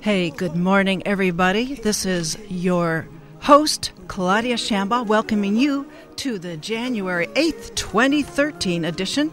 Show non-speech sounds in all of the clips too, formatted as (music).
Hey, good morning, everybody. This is your host, Claudia Shamba, welcoming you to the January 8th, 2013 edition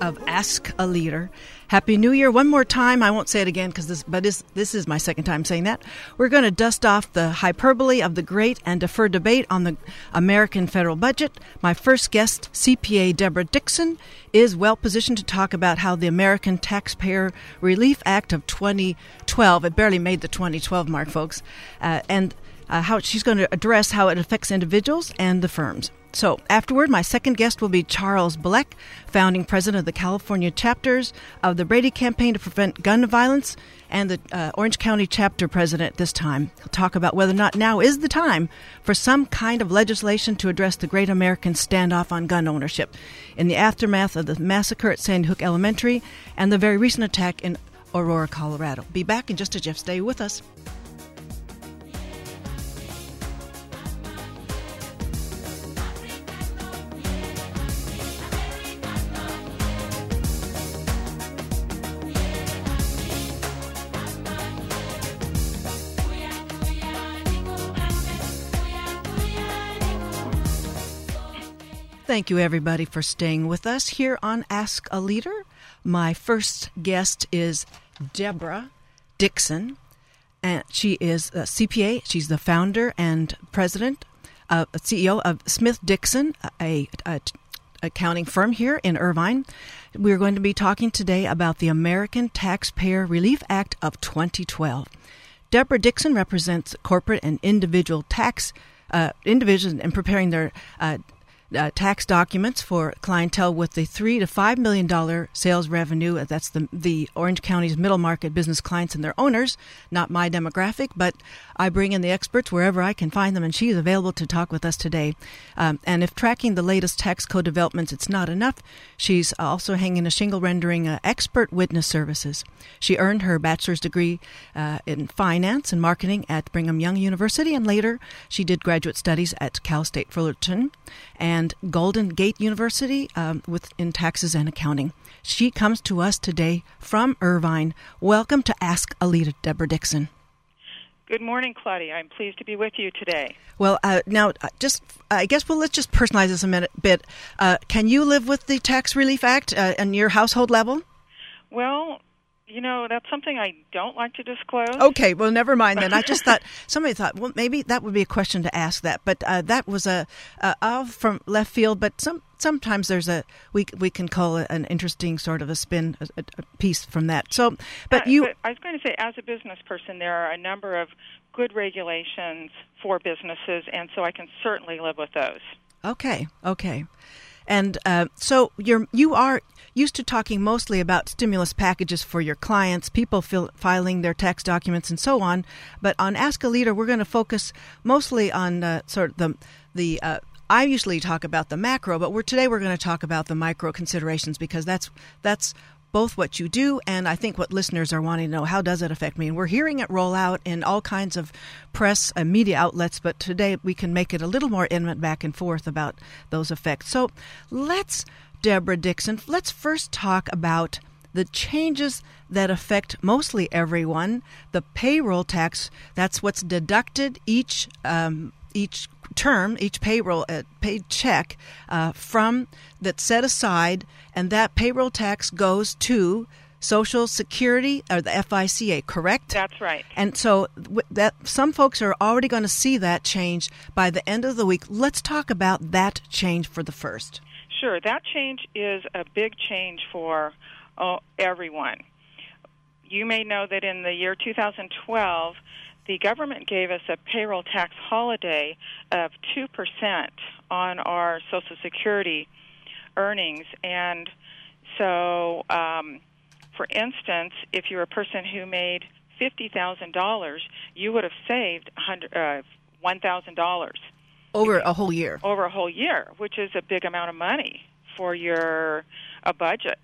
of Ask a Leader. Happy New Year one more time. I won't say it again because this, but this, this is my second time saying that. We're going to dust off the hyperbole of the great and deferred debate on the American federal budget. My first guest, CPA Deborah Dickson, is well positioned to talk about how the American Taxpayer Relief Act of 2012, it barely made the 2012 mark, folks, uh, and uh, how she's going to address how it affects individuals and the firms. So, afterward, my second guest will be Charles Blek, founding president of the California chapters of the Brady Campaign to Prevent Gun Violence and the uh, Orange County chapter president this time. He'll talk about whether or not now is the time for some kind of legislation to address the great American standoff on gun ownership in the aftermath of the massacre at Sandy Hook Elementary and the very recent attack in Aurora, Colorado. Be back in just a jiff. Stay with us. Thank you, everybody, for staying with us here on Ask a Leader. My first guest is Deborah Dickson, and she is a CPA. She's the founder and president, uh, CEO of SmithDickson, a, a accounting firm here in Irvine. We're going to be talking today about the American Taxpayer Relief Act of 2012. Deborah Dickson represents corporate and individual tax uh, individuals in preparing their uh, uh, tax documents for clientele with the three to five million dollar sales revenue. That's the the Orange County's middle market business clients and their owners. Not my demographic, but I bring in the experts wherever I can find them, and she is available to talk with us today. Um, and if tracking the latest tax code developments it's not enough, she's also hanging a shingle rendering uh, expert witness services. She earned her bachelor's degree uh, in finance and marketing at Brigham Young University, and later she did graduate studies at Cal State Fullerton and Golden Gate University um, with in taxes and accounting. She comes to us today from Irvine. Welcome to Ask a Leader, Deborah Dickson. Good morning, Claudia. I'm pleased to be with you today. Well, uh, now, uh, just I guess well, let's just personalize this a minute, bit. Uh, can you live with the Tax Relief Act uh, in your household level? Well, you know, that's something I don't like to disclose. Okay, well, never mind then. I just thought (laughs) somebody thought, well, maybe that would be a question to ask that, but uh, that was a uh, from left field. But some sometimes there's a we we can call it an interesting sort of a spin a, a piece from that. So, but uh, you, but I was going to say, as a business person, there are a number of good regulations for businesses, and so I can certainly live with those. Okay, okay. And uh, so you're you are used to talking mostly about stimulus packages for your clients, people fil- filing their tax documents, and so on. But on Ask a Leader, we're going to focus mostly on uh, sort of the the. Uh, I usually talk about the macro, but we're today we're going to talk about the micro considerations because that's that's both what you do and I think what listeners are wanting to know. How does it affect me? And we're hearing it roll out in all kinds of press and media outlets, but today we can make it a little more intimate back and forth about those effects. So let's, Deborah Dickson, let's first talk about the changes that affect mostly everyone. The payroll tax, that's what's deducted each um, each term, each payroll uh, paid check uh, from that's set aside, and that payroll tax goes to Social Security or the FICA, correct? That's right. And so that some folks are already going to see that change by the end of the week. Let's talk about that change for the first. Sure, that change is a big change for uh, everyone. You may know that in the year 2012, the government gave us a payroll tax holiday of 2% on our Social Security earnings. And so, um, for instance, if you're a person who made $50,000, you would have saved uh, $1,000. Over a whole year. Over a whole year, which is a big amount of money for your a budget.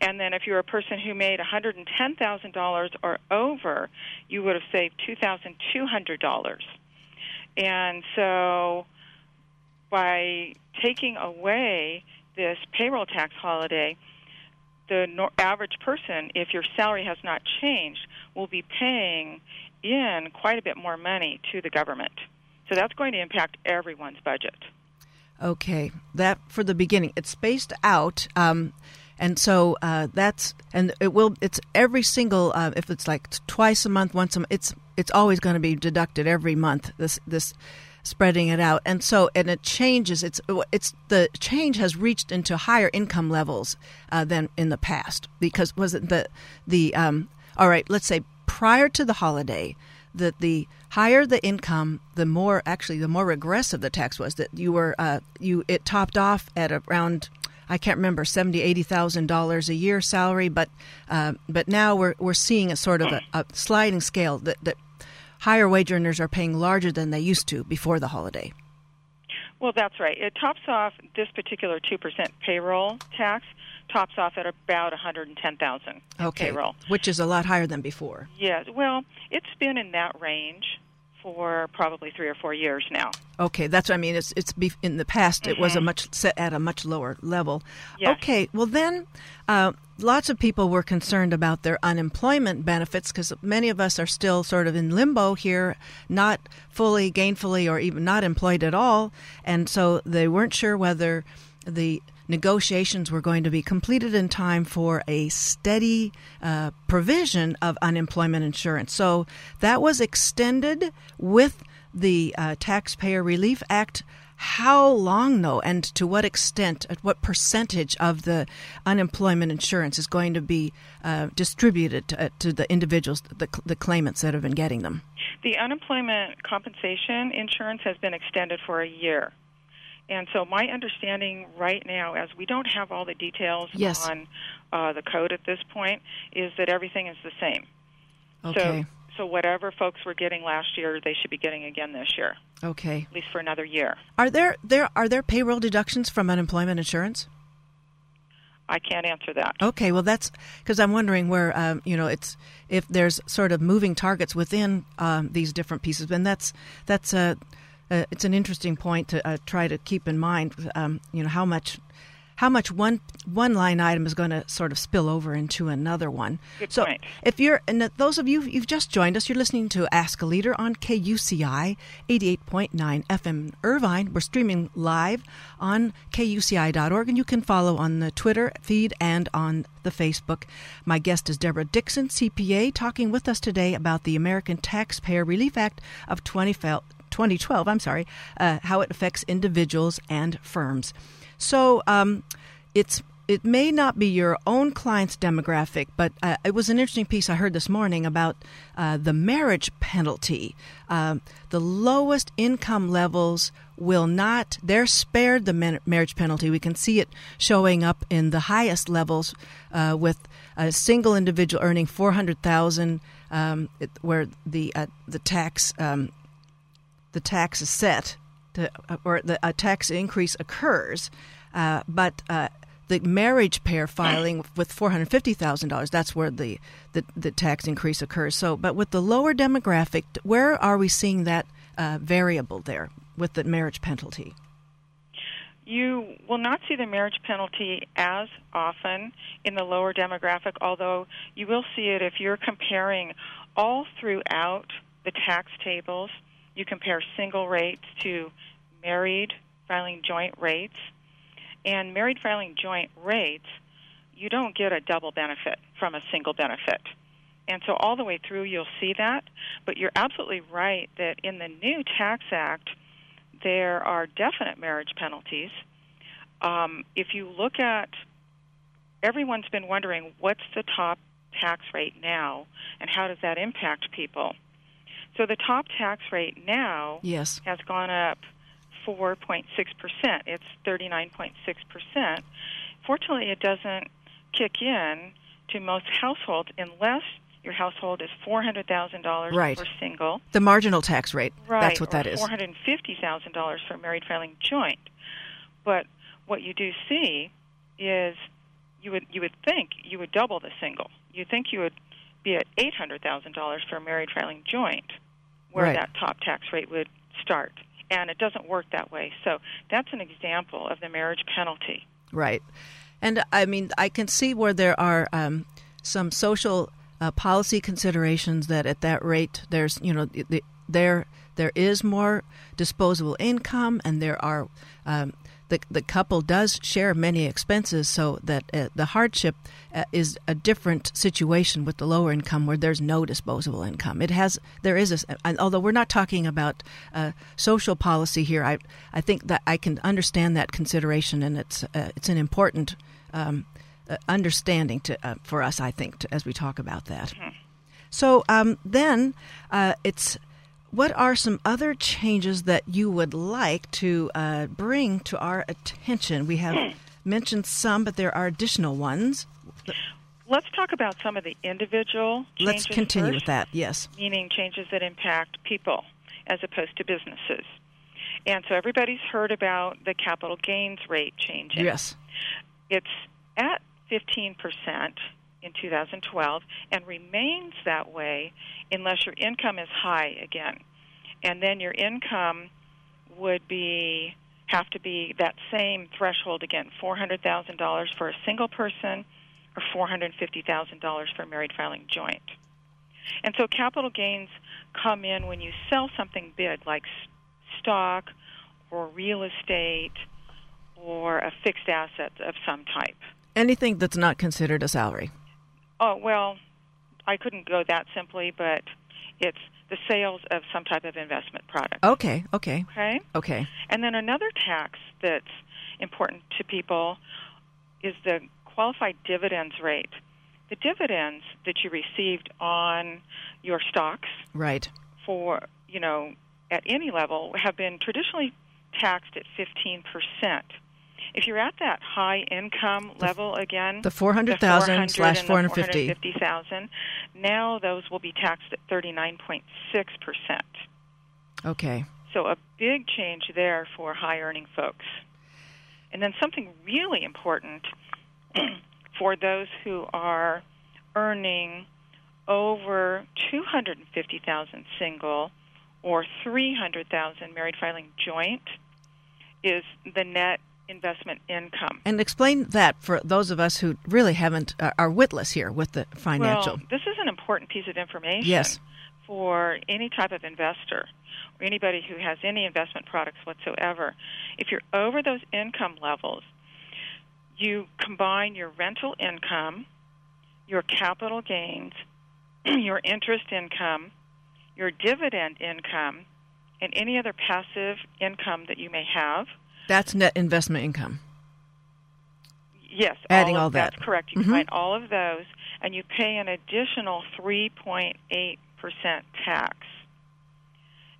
And then if you're a person who made $110,000 or over, you would have saved $2,200. And so by taking away this payroll tax holiday, the average person, if your salary has not changed, will be paying in quite a bit more money to the government. So that's going to impact everyone's budget. Okay, that for the beginning, it's spaced out. Um, and so uh, that's and it will it's every single uh, if it's like twice a month once a month it's it's always going to be deducted every month this this spreading it out and so and it changes it's it's the change has reached into higher income levels uh, than in the past because was it the the um, all right let's say prior to the holiday that the higher the income, the more actually the more regressive the tax was. That you were uh, you it topped off at around I can't remember seventy eighty thousand dollars a year salary, but uh, but now we're we're seeing a sort of a, a sliding scale that, that higher wage earners are paying larger than they used to before the holiday. Well, that's right. It tops off this particular two percent payroll tax tops off at about 110,000 okay, payroll, which is a lot higher than before. Yes, well, it's been in that range for probably three or four years now. Okay, that's what I mean. It's it's in the past mm-hmm. it was a mm-hmm. much set at a much lower level. Yes. Okay, well then, uh, lots of people were concerned about their unemployment benefits because many of us are still sort of in limbo here, not fully gainfully or even not employed at all, and so they weren't sure whether the negotiations were going to be completed in time for a steady uh, provision of unemployment insurance. So that was extended with the uh, Taxpayer Relief Act. How long, though, and to what extent, at what percentage of the unemployment insurance is going to be uh, distributed to, uh, to, the individuals, the, the claimants that have been getting them? The unemployment compensation insurance has been extended for a year. And so, my understanding right now, as we don't have all the details yes. on uh, the code at this point, is that everything is the same. Okay. So, so whatever folks were getting last year, they should be getting again this year. Okay. At least for another year. Are there there are there payroll deductions from unemployment insurance? I can't answer that. Okay, well that's because I'm wondering where um, you know it's if there's sort of moving targets within um, these different pieces, and that's that's a. Uh, uh, it's an interesting point to uh, try to keep in mind. Um, you know how much how much one one line item is going to sort of spill over into another one. Good so point. if you're and those of you you've just joined us, you're listening to Ask a Leader on KUCI 88.9 FM Irvine. We're streaming live on kuci.org, and you can follow on the Twitter feed and on the Facebook. My guest is Deborah Dickson, CPA, talking with us today about the American Taxpayer Relief Act of 2012. I'm sorry, uh, how it affects individuals and firms. So um, it's it may not be your own client's demographic, but uh, it was an interesting piece I heard this morning about uh, the marriage penalty. Uh, the lowest income levels will not, they're spared the marriage penalty. We can see it showing up in the highest levels uh, with a single individual earning 400000 um, where the, uh, the tax um, the tax is set to, or the, a tax increase occurs, uh, but uh, the marriage pair filing (clears throat) with four hundred fifty thousand dollars, that's where the, the, the tax increase occurs. So, but with the lower demographic, where are we seeing that uh, variable there with the marriage penalty? You will not see the marriage penalty as often in the lower demographic, although you will see it if you're comparing all throughout the tax tables. You compare single rates to married filing joint rates. And married filing joint rates, you don't get a double benefit from a single benefit. And so all the way through you'll see that. But you're absolutely right that in the new Tax Act, there are definite marriage penalties. Um, if you look at, everyone's been wondering what's the top tax rate now and how does that impact people? So the top tax rate now yes. has gone up 4.6%. It's 39.6%. Fortunately, it doesn't kick in to most households unless your household is $400,000 right. for single. The marginal tax rate. Right. That's what that is. $450,000 for married filing joint. But what you do see is you would you would think you would double the single. You think you would be at $800,000 for married filing joint where right. that top tax rate would start. And it doesn't work that way. So that's an example of the marriage penalty. Right. And I mean, I can see where there are um, some social uh, policy considerations that at that rate there's you know the, there there is more disposable income and there are um, the, the couple does share many expenses, so that uh, the hardship uh, is a different situation with the lower income where there's no disposable income. It has there is a, although we're not talking about uh, social policy here. I I think that I can understand that consideration, and it's uh, it's an important um, uh, understanding to uh, for us. I think to, as we talk about that. Mm-hmm. So um, then it's what are some other changes that you would like to uh, bring to our attention? We have (clears throat) mentioned some, but there are additional ones. Let's talk about some of the individual changes. Let's continue first, with that, yes. Meaning changes that impact people as opposed to businesses. And so everybody's heard about the capital gains rate changing. Yes. It's at 15% in 2012 and remains that way unless your income is high again. And then your income would be have to be that same threshold again, $400,000 for a single person or $450,000 for a married filing joint. And so capital gains come in when you sell something big like stock or real estate or a fixed asset of some type. Anything that's not considered a salary. Oh, well, I couldn't go that simply, but it's the sales of some type of investment product. Okay, okay. Okay? Okay. And then another tax that's important to people is the qualified dividends rate. The dividends that you received on your stocks right for, you know, at any level have been traditionally taxed at 15% if you're at that high income level again, the 400,000 slash 450,000, now those will be taxed at 39.6%. Okay. So a big change there for high earning folks. And then something really important (clears throat) for those who are earning over 250,000 single or 300,000 married filing joint is the net investment income. And explain that for those of us who really haven't uh, are witless here with the financial. Well, this is an important piece of information. Yes. For any type of investor or anybody who has any investment products whatsoever, if you're over those income levels, you combine your rental income, your capital gains, (clears throat) your interest income, your dividend income, and any other passive income that you may have that's net investment income. Yes, adding all, all that. That's correct. You mm-hmm. find all of those, and you pay an additional 3.8 percent tax.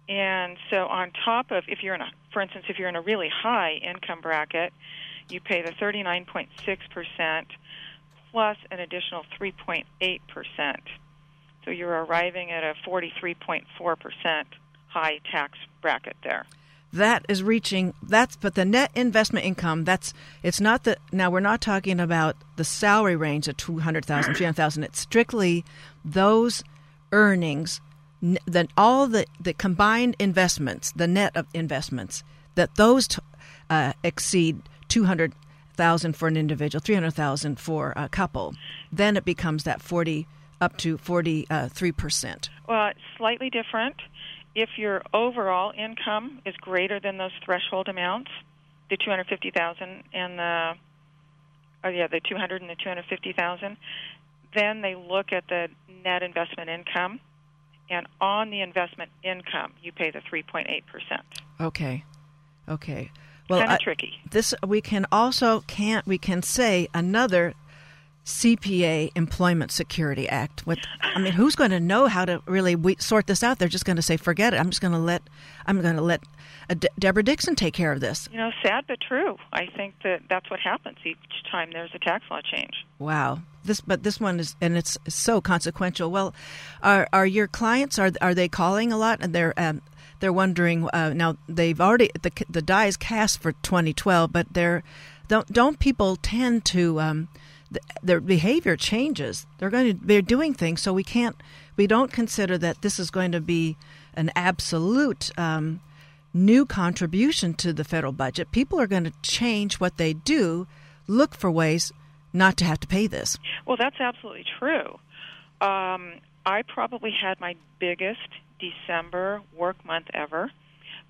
And so, on top of, if you're in a, for instance, if you're in a really high income bracket, you pay the 39.6 percent plus an additional 3.8 percent. So you're arriving at a 43.4 percent high tax bracket there that is reaching that's but the net investment income that's it's not the now we're not talking about the salary range of 200,000 300,000 it's strictly those earnings then all the the combined investments the net of investments that those t- uh, exceed 200,000 for an individual 300,000 for a couple. Then it becomes that 40 up to 43%. Well, it's slightly different if your overall income is greater than those threshold amounts, the 250,000 and the oh yeah, the 200 and the 250,000, then they look at the net investment income and on the investment income you pay the 3.8%. Okay. Okay. Well, kind of tricky. This we can also can't we can say another CPA Employment Security Act. With, I mean, who's going to know how to really we, sort this out? They're just going to say, "Forget it. I'm just going to let I'm going to let uh, De- Deborah Dickson take care of this." You know, sad but true. I think that that's what happens each time there's a tax law change. Wow. This, but this one is, and it's so consequential. Well, are are your clients are are they calling a lot, and they're um, they're wondering uh, now they've already the the die is cast for 2012, but they're don't don't people tend to um, their behavior changes. They're going to they're doing things, so we can't we don't consider that this is going to be an absolute um, new contribution to the federal budget. People are going to change what they do, look for ways not to have to pay this. Well, that's absolutely true. Um, I probably had my biggest December work month ever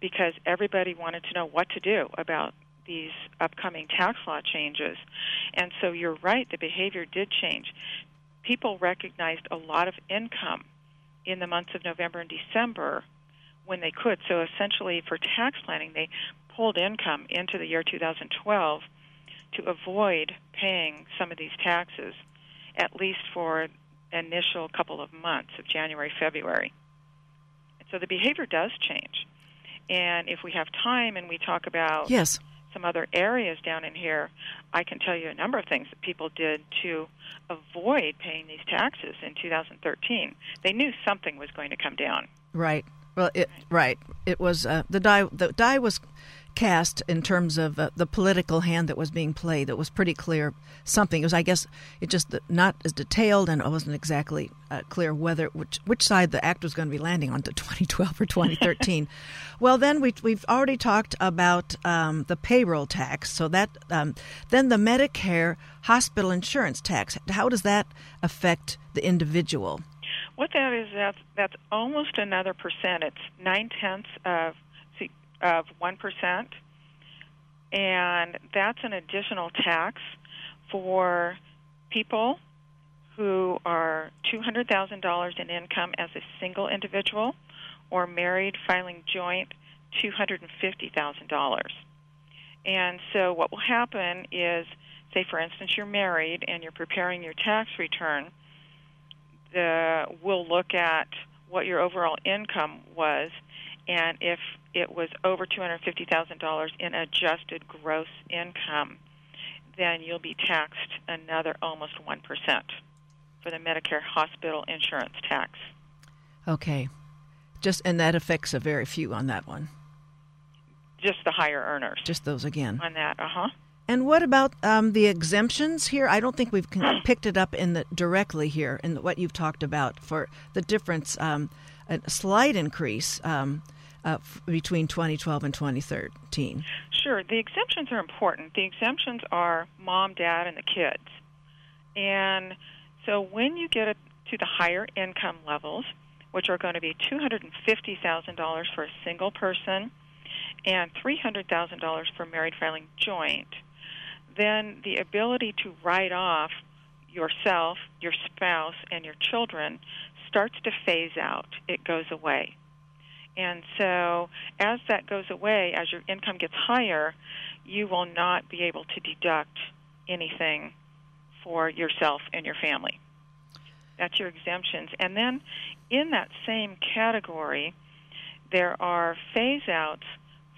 because everybody wanted to know what to do about these upcoming tax law changes. And so you're right, the behavior did change. People recognized a lot of income in the months of November and December when they could. So essentially, for tax planning, they pulled income into the year 2012 to avoid paying some of these taxes, at least for initial couple of months of January, February. So the behavior does change. And if we have time and we talk about yes. Some other areas down in here, I can tell you a number of things that people did to avoid paying these taxes in 2013. They knew something was going to come down. Right. Well, it right. It was uh, the die. The die was cast in terms of uh, the political hand that was being played. It was pretty clear something. It was, I guess, it just not as detailed, and it wasn't exactly uh, clear whether which which side the act was going to be landing on to (laughs) 2012 or 2013. well, then we we've already talked about um, the payroll tax. So that um, then the Medicare hospital insurance tax. How does that affect the individual? What that is, that's that's almost another percent. It's nine tenths of of 1%, and that's an additional tax for people who are $200,000 in income as a single individual or married filing joint $250,000. And so what will happen is say for instance you're married and you're preparing your tax return the we'll look at what your overall income was and if it was over $250,000 in adjusted gross income, then you'll be taxed another almost 1% for the Medicare hospital insurance tax. Okay. Just and that affects a very few on that one. Just the higher earners. Just those again. On that, uh-huh. And what about um, the exemptions here? I don't think we've (clears throat) picked it up in the directly here in what you've talked about for the difference, um, a slight increase um, uh, between 2012 and 2013? Sure. The exemptions are important. The exemptions are mom, dad, and the kids. And so when you get to the higher income levels, which are going to be $250,000 for a single person and $300,000 for married filing joint, then the ability to write off yourself, your spouse, and your children starts to phase out. It goes away. And so, as that goes away, as your income gets higher, you will not be able to deduct anything for yourself and your family. That's your exemptions. And then, in that same category, there are phase outs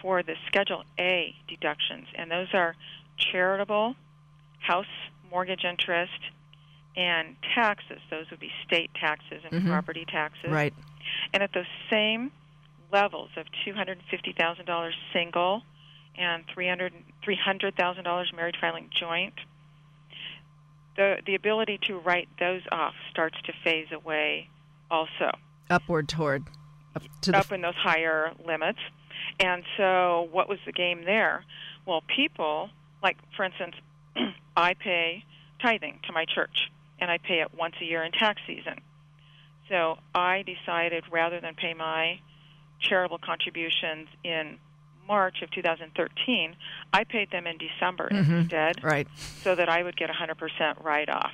for the Schedule A deductions, and those are charitable, house mortgage interest, and taxes. Those would be state taxes and mm-hmm. property taxes. Right. And at those same levels of $250,000 single and $300,000 married filing joint, the, the ability to write those off starts to phase away also. Upward toward. Up, to up in those higher limits. And so, what was the game there? Well, people, like for instance, (clears throat) I pay tithing to my church, and I pay it once a year in tax season. So I decided rather than pay my charitable contributions in March of 2013, I paid them in December mm-hmm. instead, right? So that I would get a 100% write-off,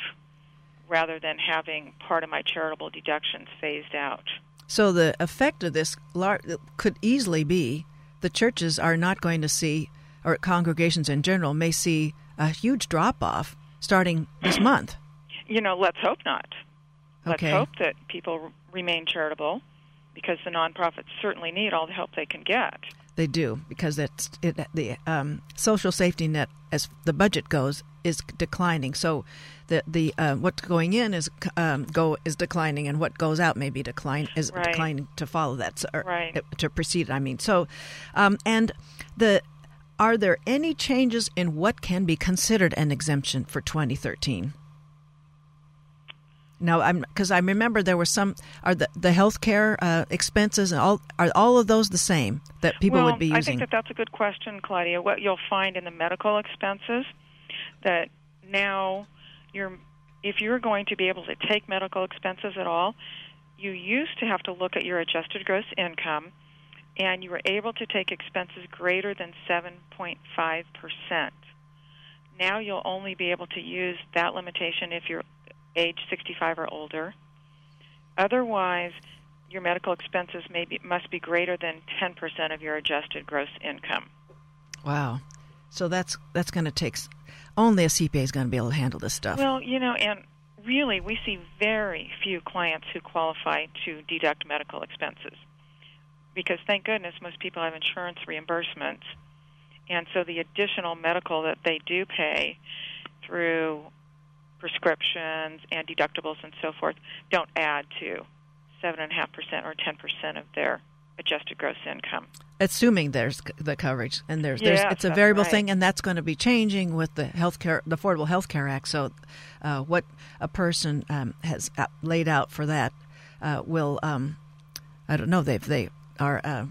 rather than having part of my charitable deductions phased out. So the effect of this could easily be the churches are not going to see, or congregations in general may see a huge drop-off starting this month. You know, let's hope not. Let's okay. hope that people remain charitable because the nonprofits certainly need all the help they can get. They do because it's it, the um, social safety net, as the budget goes, is declining. So the the uh, what's going in is um, go is declining, and what goes out may be decline is right. declining to follow that. So, right. To precede, I mean. So, um, and the are there any changes in what can be considered an exemption for 2013? No, I'm because I remember there were some are the the healthcare uh, expenses and all are all of those the same that people well, would be using. I think that that's a good question, Claudia. What you'll find in the medical expenses that now your if you're going to be able to take medical expenses at all, you used to have to look at your adjusted gross income and you were able to take expenses greater than 7.5%. Now you'll only be able to use that limitation if you're age 65 or older. Otherwise, your medical expenses may be, must be greater than 10% of your adjusted gross income. Wow. So that's that's going to take only a CPA is going to be able to handle this stuff. Well, you know, and really we see very few clients who qualify to deduct medical expenses. Because thank goodness most people have insurance reimbursements. And so the additional medical that they do pay through prescriptions and deductibles and so forth don't add to 7.5% or 10% of their adjusted gross income. Assuming there's the coverage, and there's, yes, there's it's a variable right. thing, and that's going to be changing with the healthcare, the Affordable Health Care Act. So, uh, what a person um, has laid out for that uh, will, um, I don't know, they they are uh,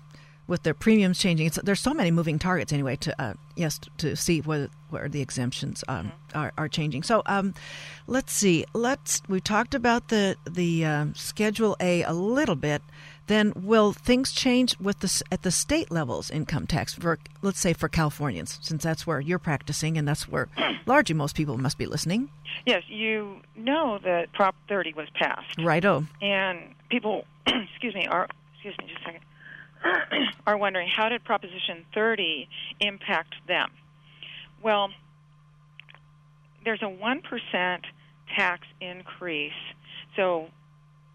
with their premiums changing. It's, there's so many moving targets anyway. To uh, yes, to see where where the exemptions um, mm-hmm. are, are changing. So um, let's see. Let's we talked about the the um, Schedule A a little bit then will things change with the at the state levels income tax for let's say for Californians since that's where you're practicing and that's where (clears throat) largely most people must be listening. Yes, you know that Prop 30 was passed. Righto. And people, (clears throat) excuse me, are excuse me just a second, (clears throat) are wondering how did Proposition 30 impact them? Well, there's a 1% tax increase. So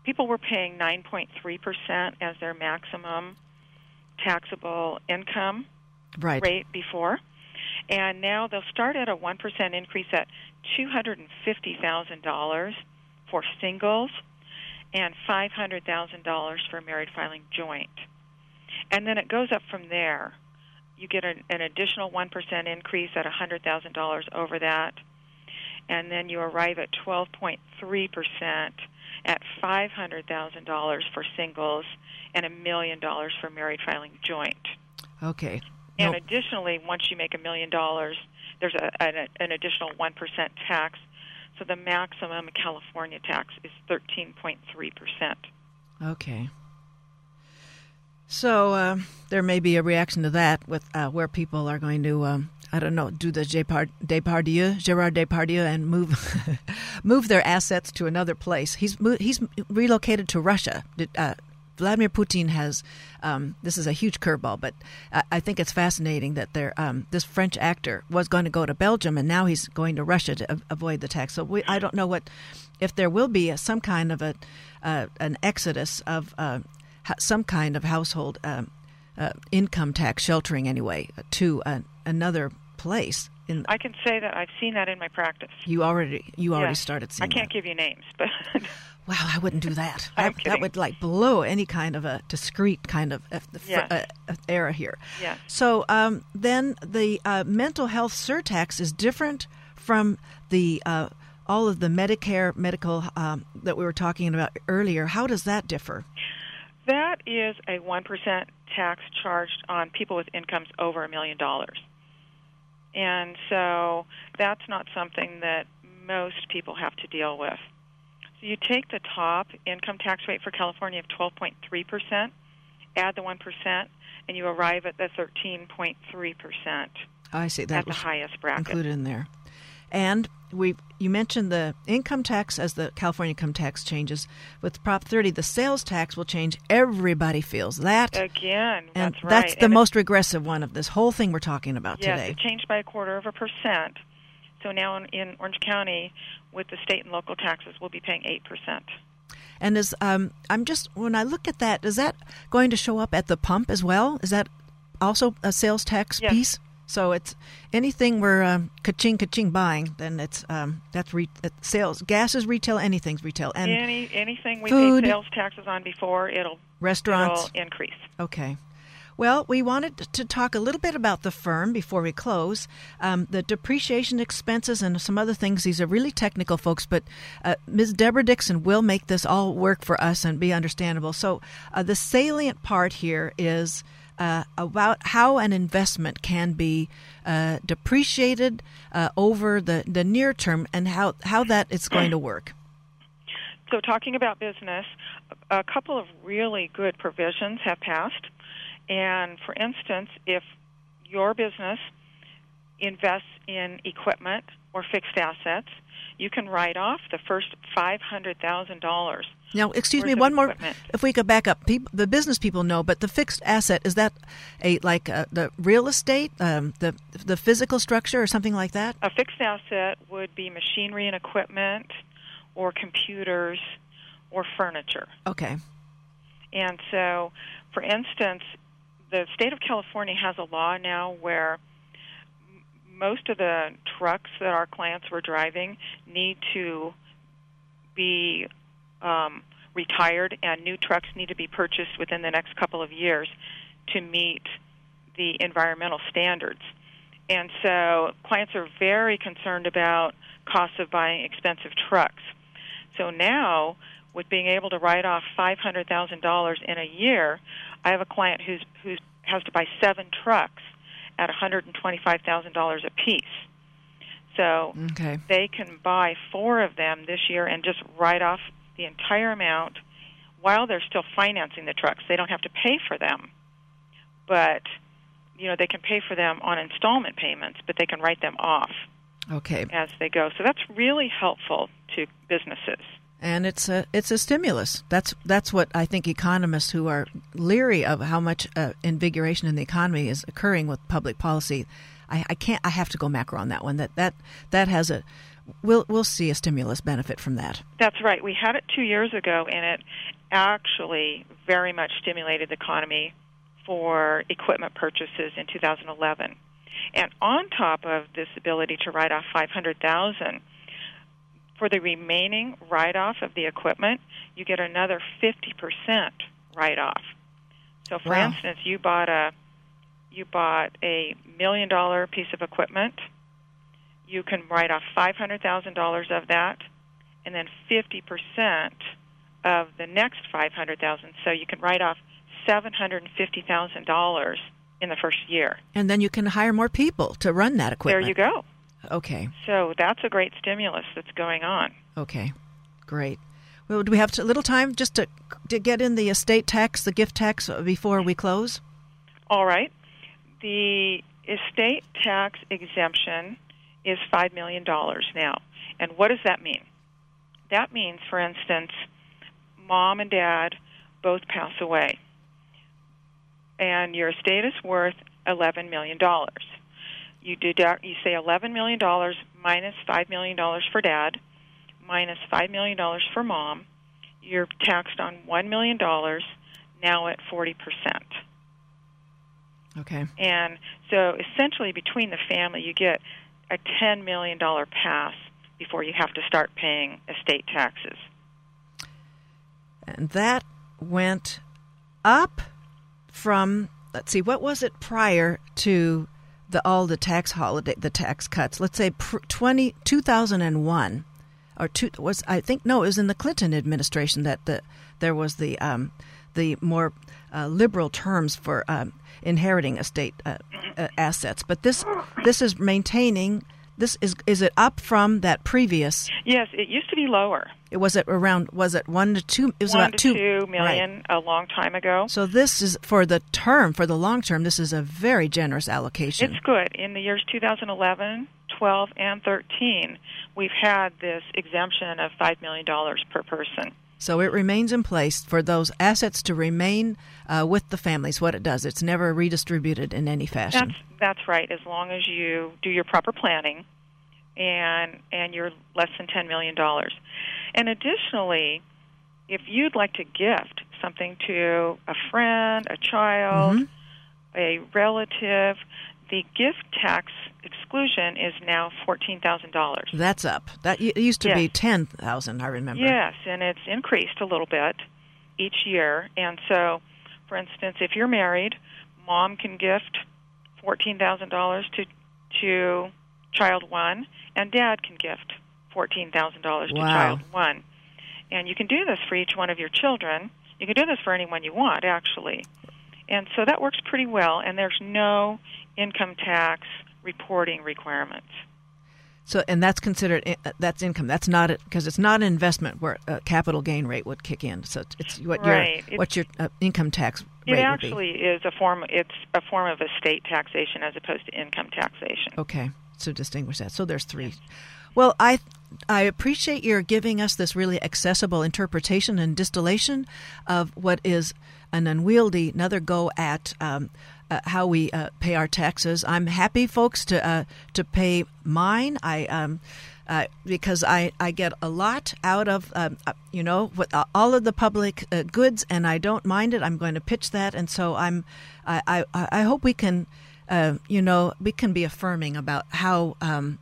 people were paying 9.3% as their maximum taxable income right. rate before. And now they'll start at a 1% increase at $250,000 for singles and $500,000 for married filing joint. And then it goes up from there. You get an, an additional 1% increase at $100,000 over that. And then you arrive at 12.3% at $500,000 for singles and a million dollars for married filing joint. Okay. And nope. additionally, once you make a million dollars, there's a, an, an additional 1% tax. So the maximum California tax is 13.3%. Okay. So uh, there may be a reaction to that with uh, where people are going to um, I don't know, do the Depardieu, Gerard Depardieu, and move (laughs) move their assets to another place. He's he's relocated to Russia. Uh, Vladimir Putin has um, this is a huge curveball, but I, I think it's fascinating that there um, this French actor was going to go to Belgium and now he's going to Russia to avoid the tax. So we, I don't know what if there will be a, some kind of a uh, an exodus of uh, some kind of household. Um, uh, income tax sheltering anyway to uh, another place. In, I can say that I've seen that in my practice. You already you already started seeing. I can't that. give you names, but (laughs) wow, I wouldn't do that. I'm that, would like blow any kind of a discrete kind of uh, yes. uh, era here. Yeah. So um, then the uh, mental health surtax is different from the uh, all of the Medicare medical um, that we were talking about earlier. How does that differ? That is a one percent tax charged on people with incomes over a million dollars. And so that's not something that most people have to deal with. So you take the top income tax rate for California of 12.3%, add the 1%, and you arrive at the 13.3%. I see. That at the highest bracket. Included in there. And we you mentioned the income tax as the California income tax changes. With Prop 30 the sales tax will change. Everybody feels that. Again and that's right. that's the and most regressive one of this whole thing we're talking about yes, today. it changed by a quarter of a percent. So now in, in Orange County with the state and local taxes we'll be paying 8% and is um, I'm just when I look at that is that going to show up at the pump as well? Is that also a sales tax yes. piece so it's anything we're um, ka-ching ka-ching buying, then it's um, that's re- sales. Gas is retail. Anything's retail. And Any anything we food, paid sales taxes on before, it'll restaurants it'll increase. Okay. Well, we wanted to talk a little bit about the firm before we close. Um, the depreciation expenses and some other things. These are really technical, folks, but uh, Ms. Deborah Dickson will make this all work for us and be understandable. So, uh, the salient part here is uh, about how an investment can be uh, depreciated uh, over the, the near term and how, how that is going to work. So, talking about business, a couple of really good provisions have passed. And for instance, if your business invests in equipment or fixed assets, you can write off the first $500,000. Now, excuse me, one more. If we could back up, people, the business people know, but the fixed asset is that a like uh, the real estate, um, the the physical structure, or something like that? A fixed asset would be machinery and equipment, or computers, or furniture. Okay. And so, for instance, the state of California has a law now where most of the trucks that our clients were driving need to be um, retired, and new trucks need to be purchased within the next couple of years to meet the environmental standards. And so clients are very concerned about costs of buying expensive trucks. So now, with being able to write off $500,000 in a year, I have a client who's who has to buy seven trucks at $125,000 a piece. So okay. they can buy four of them this year and just write off the entire amount while they're still financing the trucks. They don't have to pay for them, but you know they can pay for them on installment payments, but they can write them off. Okay. As they go, so that's really helpful to businesses and it's a it's a stimulus. That's that's what I think economists who are leery of how much uh, invigoration in the economy is occurring with public policy. I, I can't. I have to go macro on that one. That that that has a. We'll we'll see a stimulus benefit from that. That's right. We had it two years ago, and it actually very much stimulated the economy for equipment purchases in 2011. And on top of this ability to write off 500,000 for the remaining write off of the equipment, you get another 50% write off. So for wow. instance, you bought a you bought a million dollar piece of equipment, you can write off $500,000 of that and then 50% of the next 500,000. So you can write off $750,000 in the first year. And then you can hire more people to run that equipment. There you go. Okay. So that's a great stimulus that's going on. Okay, great. Well, do we have a little time just to, to get in the estate tax, the gift tax, before we close? All right. The estate tax exemption is $5 million now. And what does that mean? That means, for instance, mom and dad both pass away, and your estate is worth $11 million you deduct you say eleven million dollars minus minus five million dollars for dad minus minus five million dollars for mom. You're taxed on one million dollars now at forty percent. Okay. And so essentially between the family you get a ten million dollar pass before you have to start paying estate taxes. And that went up from let's see what was it prior to the all the tax holiday the tax cuts? Let's say pr- 20 2001 or two was I think no it was in the Clinton administration that the there was the um, the more uh, liberal terms for um, inheriting estate uh, uh, assets but this this is maintaining this is is it up from that previous? Yes, it used to be lower. It was it around was it one to two? It was one about two, two million right. a long time ago. So this is for the term for the long term. This is a very generous allocation. It's good. In the years 2011, 12, and 13, we've had this exemption of five million dollars per person. So it remains in place for those assets to remain uh, with the families. What it does, it's never redistributed in any fashion. That's that's right. As long as you do your proper planning, and and you're less than ten million dollars. And additionally, if you'd like to gift something to a friend, a child, mm-hmm. a relative, the gift tax exclusion is now fourteen thousand dollars. That's up. That used to yes. be ten thousand. I remember. Yes, and it's increased a little bit each year. And so, for instance, if you're married, mom can gift fourteen thousand dollars to to child one, and dad can gift fourteen thousand dollars to wow. child one. And you can do this for each one of your children. You can do this for anyone you want, actually and so that works pretty well. And there's no income tax reporting requirements. So, and that's considered uh, that's income. That's not because it's not an investment where a capital gain rate would kick in. So it's what right. your what your uh, income tax it actually is a form. It's a form of estate taxation as opposed to income taxation. Okay, so distinguish that. So there's three. Well, I I appreciate your giving us this really accessible interpretation and distillation of what is an unwieldy another go at um, uh, how we uh, pay our taxes. I'm happy, folks, to uh, to pay mine. I um, uh, because I, I get a lot out of um, uh, you know with uh, all of the public goods, and I don't mind it. I'm going to pitch that, and so I'm I I, I hope we can you know we can be affirming about how. Um,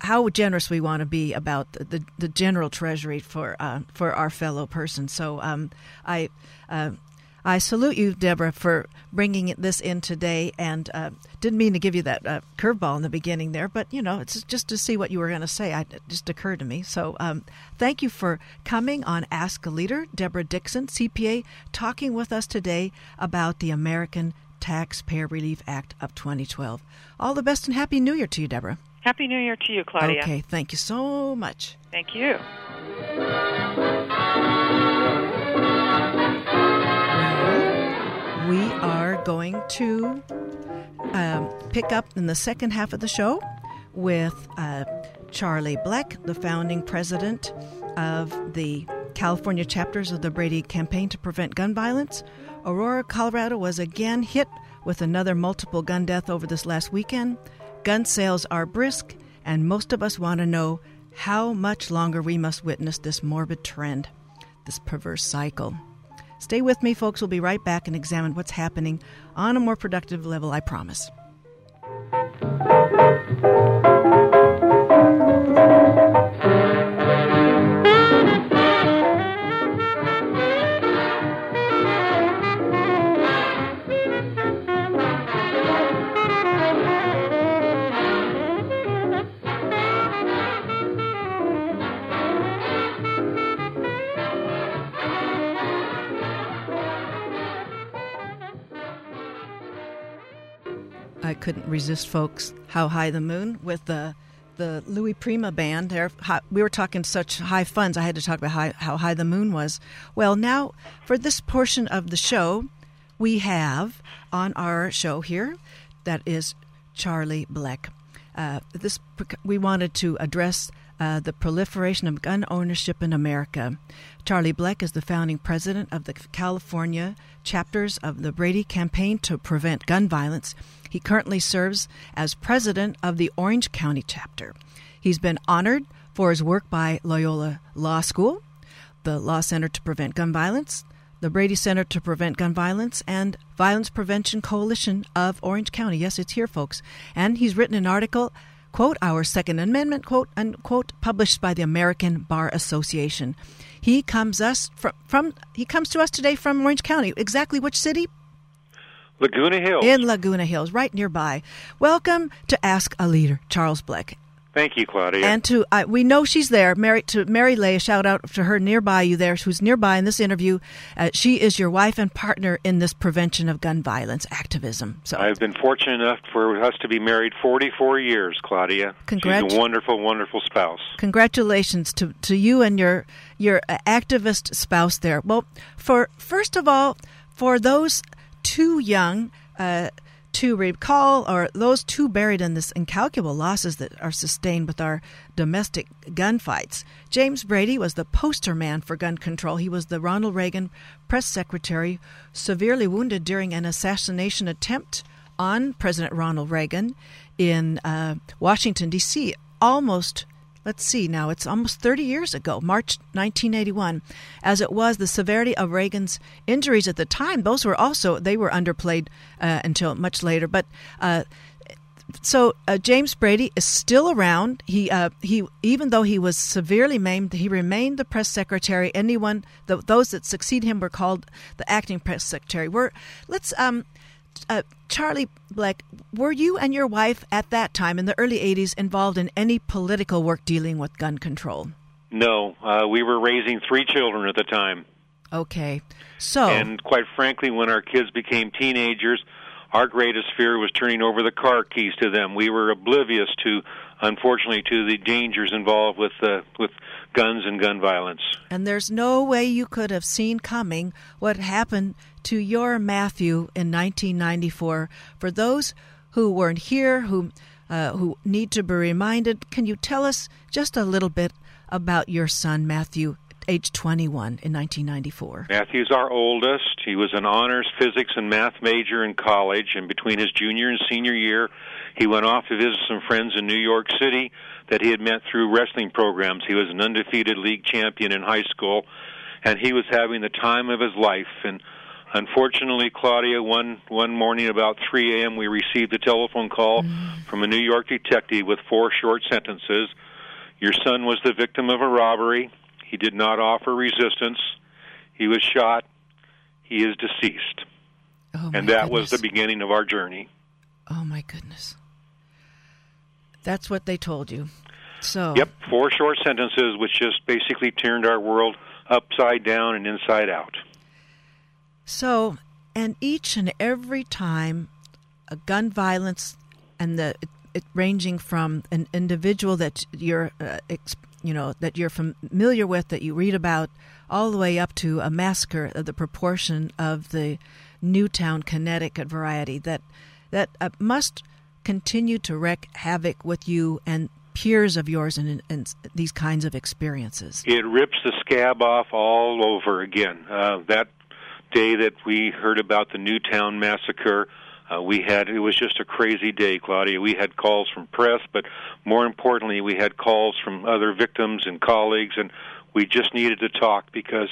how generous we want to be about the, the, the general treasury for uh, for our fellow person. So um, I uh, I salute you, Deborah, for bringing this in today. And uh, didn't mean to give you that uh, curveball in the beginning there, but you know, it's just to see what you were going to say. I, it just occurred to me. So um, thank you for coming on Ask a Leader, Deborah Dickson, CPA, talking with us today about the American Taxpayer Relief Act of 2012. All the best and happy New Year to you, Deborah. Happy New Year to you, Claudia. Okay, thank you so much. Thank you. We are going to um, pick up in the second half of the show with uh, Charlie Blek, the founding president of the California chapters of the Brady Campaign to Prevent Gun Violence. Aurora, Colorado was again hit with another multiple gun death over this last weekend. Gun sales are brisk, and most of us want to know how much longer we must witness this morbid trend, this perverse cycle. Stay with me, folks. We'll be right back and examine what's happening on a more productive level, I promise. Couldn't resist, folks. How high the moon with the the Louis Prima band. There, we were talking such high funds. I had to talk about how high the moon was. Well, now for this portion of the show, we have on our show here that is Charlie Blek. Uh, this we wanted to address uh, the proliferation of gun ownership in America. Charlie Blek is the founding president of the California chapters of the Brady Campaign to Prevent Gun Violence. He currently serves as president of the Orange County chapter. He's been honored for his work by Loyola Law School, the Law Center to Prevent Gun Violence, the Brady Center to Prevent Gun Violence, and Violence Prevention Coalition of Orange County. Yes, it's here, folks. And he's written an article quote, our Second Amendment, quote, unquote, published by the American Bar Association. He comes us from, from he comes to us today from Orange County. Exactly which city? Laguna Hills. In Laguna Hills, right nearby. Welcome to Ask a Leader, Charles Blek. Thank you, Claudia. And to uh, we know she's there. Mary to Mary Leigh, a shout out to her nearby you there, who's nearby in this interview. Uh, she is your wife and partner in this prevention of gun violence activism. So I've been fortunate enough for us to be married 44 years, Claudia. Congrat- She's a wonderful, wonderful spouse. Congratulations to to you and your your uh, activist spouse there. Well, for first of all, for those too young. Uh, to recall, or those too buried in this incalculable losses that are sustained with our domestic gunfights. James Brady was the poster man for gun control. He was the Ronald Reagan press secretary, severely wounded during an assassination attempt on President Ronald Reagan in uh, Washington, D.C., almost let's see now, it's almost 30 years ago, March 1981. As it was, the severity of Reagan's injuries at the time, those were also, they were underplayed uh, until much later. But uh, so uh, James Brady is still around. He uh, he even though he was severely maimed, he remained the press secretary. Anyone the, those that succeed him were called the acting press secretary. We're let's um uh, Charlie Blek, were you and your wife at that time in the early 80s involved in any political work dealing with gun control? No, uh, we were raising three children at the time. Okay. So And quite frankly, when our kids became teenagers, our greatest fear was turning over the car keys to them. We were oblivious to, unfortunately, to the dangers involved with uh, with guns and gun violence. and there's no way you could have seen coming what happened to your Matthew in 1994. For those who weren't here, who uh, who need to be reminded, can you tell us just a little bit about your son Matthew, age 21 in 1994? Matthew's our oldest. He was an honors physics and math major in college, and between his junior and senior year, he went off to visit some friends in New York City that he had met through wrestling programs. He was an undefeated league champion in high school, and he was having the time of his life. And unfortunately, Claudia, one one morning about 3 a.m., we received a telephone call mm. from a New York detective with four short sentences. Your son was the victim of a robbery. He did not offer resistance. He was shot. He is deceased. Oh, And that was the beginning of our journey. Oh my goodness. That's what they told you. So Yep, four short sentences which just basically turned our world upside down and inside out. So, and each and every time a gun violence and the it, it ranging from an individual that you're uh, ex, you know that you're familiar with that you read about all the way up to a massacre of the proportion of the Newtown Connecticut variety that that uh, must continue to wreak havoc with you and peers of yours in, in, in these kinds of experiences. It rips the scab off all over again. Uh, that day that we heard about the Newtown massacre, uh, we had it was just a crazy day, Claudia. We had calls from press, but more importantly, we had calls from other victims and colleagues, and we just needed to talk because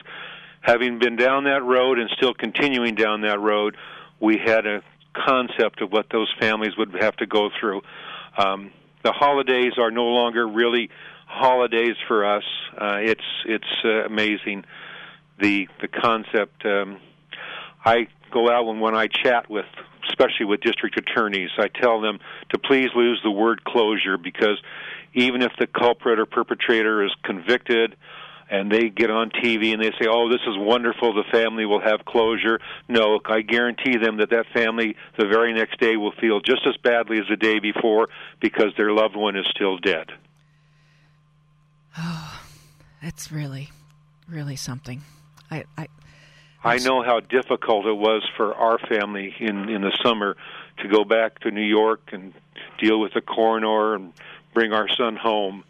having been down that road and still continuing down that road, we had a concept of what those families would have to go through. Um, the holidays are no longer really holidays for us. Uh, it's it's uh, amazing the the concept. Um, I go out when when I chat with, especially with district attorneys, I tell them to please lose the word closure because even if the culprit or perpetrator is convicted and they get on TV and they say, "Oh, this is wonderful. The family will have closure." No, I guarantee them that that family the very next day will feel just as badly as the day before because their loved one is still dead. (sighs) Oh, that's really, really something. I, I I know how difficult it was for our family in in the summer to go back to New York and deal with the coroner and bring our son home.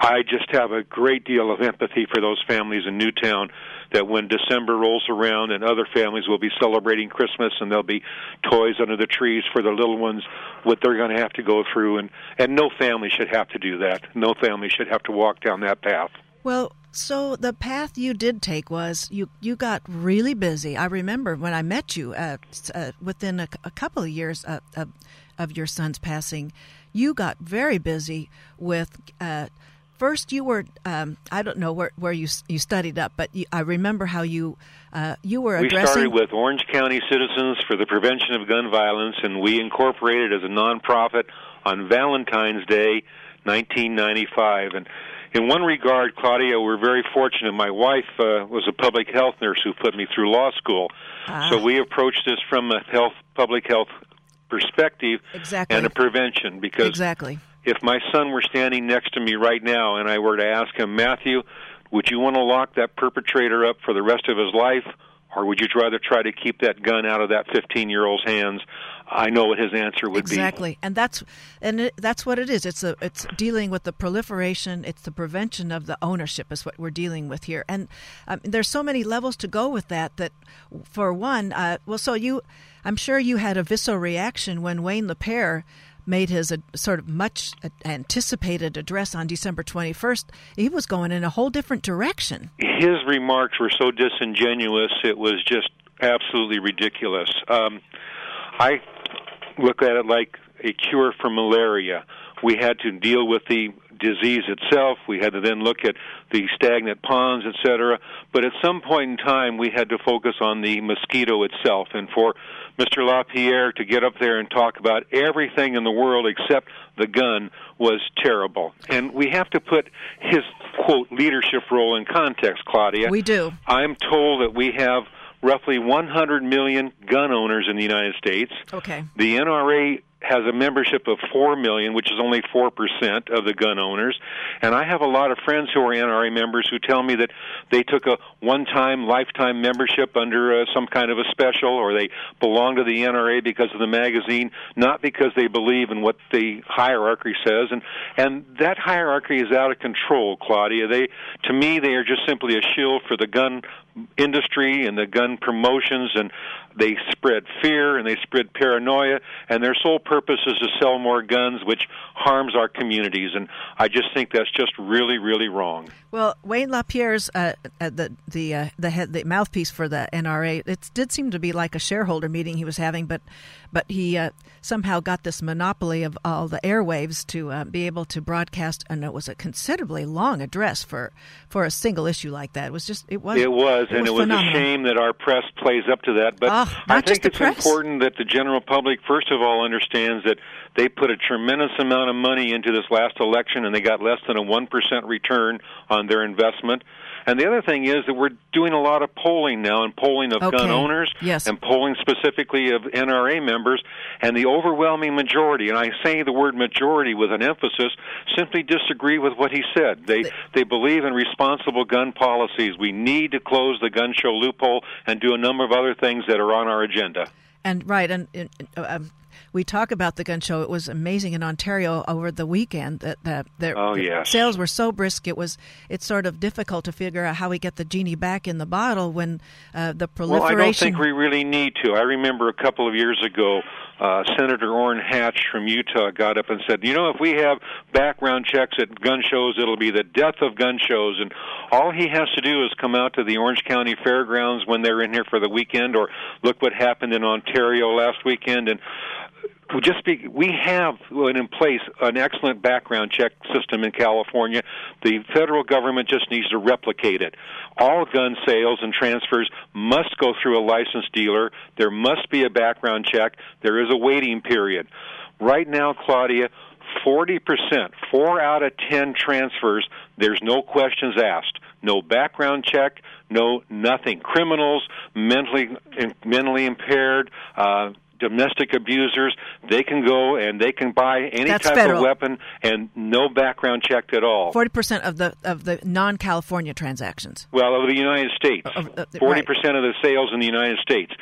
I just have a great deal of empathy for those families in Newtown that when December rolls around and other families will be celebrating Christmas and there'll be toys under the trees for the little ones what they're going to have to go through and and no family should have to do that. No family should have to walk down that path. Well, so the path you did take was you you got really busy. I remember when I met you uh, uh, within a, a couple of years uh, of, of your son's passing, you got very busy with. Uh, first, you were um, I don't know where, where you you studied up, but you, I remember how you uh, you were We addressing. started with Orange County Citizens for the Prevention of Gun Violence, and we incorporated as a nonprofit on Valentine's Day, 1995. And in one regard, Claudia, we're very fortunate. My wife uh, was a public health nurse who put me through law school, Ah. so we approached this from a health, public health perspective Exactly. and a prevention. Because exactly. if my son were standing next to me right now and I were to ask him, Matthew, would you want to lock that perpetrator up for the rest of his life, or would you rather try to keep that gun out of that 15 year old's hands? I know what his answer would be. exactly and that's and it, that's what it is it's a it's dealing with the proliferation it's the prevention of the ownership is what we're dealing with here and um, there's so many levels to go with that that for one uh, well so you i'm sure you had a visceral reaction when wayne lapierre made his uh, sort of much anticipated address on december 21st he was going in a whole different direction. His remarks were so disingenuous, it was just absolutely ridiculous. Um, I look at it like a cure for malaria. We had to deal with the disease itself. We had to then look at the stagnant ponds, etc. But at some point in time, we had to focus on the mosquito itself. And for Mr. LaPierre to get up there and talk about everything in the world except the gun was terrible. And we have to put his quote leadership role in context, Claudia. We do. I'm told that we have roughly 100 million gun owners in the United States. Okay. The NRA has a membership of 4 million, which is only 4% of the gun owners. And I have a lot of friends who are NRA members who tell me that they took a one time, lifetime membership under uh, some kind of a special, or they belong to the NRA because of the magazine, not because they believe in what the hierarchy says. And, and that hierarchy is out of control, Claudia. They, to me, they are just simply a shield for the gun industry and the gun promotions and they spread fear and they spread paranoia and their sole purpose is to sell more guns which harms our communities and i just think that's just really really wrong. Well wayne lapierre's uh, uh, the the uh, the head the mouthpiece for the nra it did seem to be like a shareholder meeting he was having but but he uh, somehow got this monopoly of all the airwaves to uh, be able to broadcast and it was a considerably long address for for a single issue like that it was just it was it was it and was it was phenomenal. a shame that our press plays up to that but Ah, i think it's press. important that the general public first of all understands that they put a tremendous amount of money into this last election and they got less than a 1% return on their investment and the other thing is that we're doing a lot of polling now and polling of Okay. gun owners Yes. and polling specifically of NRA members, and the overwhelming majority, and I say the word majority with an emphasis, simply disagree with what he said. They they believe in responsible gun policies. We need to close the gun show loophole and do a number of other things that are on our agenda. And right, and, and uh, um, we talk about the gun show. It was amazing in Ontario over the weekend. That Oh, the yes. sales were so brisk. It was it's sort of difficult to figure out how we get the genie back in the bottle when uh, the proliferation. Well, I don't think we really need to. I remember a couple of years ago, uh, Senator Orrin Hatch from Utah got up and said, "You know, if we have background checks at gun shows, it'll be the death of gun shows." And all he has to do is come out to the Orange County Fairgrounds when they're in here for the weekend, or look what happened in Ontario last weekend, and just we have in place an excellent background check system in California. The federal government just needs to replicate it. All gun sales and transfers must go through a licensed dealer. There must be a background check. There is a waiting period. Right now, Claudia, 40%, 4 out of 10 transfers, there's no questions asked. No background check, no nothing. Criminals, mentally mentally impaired, uh, domestic abusers, they can go and they can buy any That's type federal. of weapon and no background check at all. Forty percent of the of the non-California transactions. Well, of the United States, Of- of the- forty right. percent of the sales in the United States.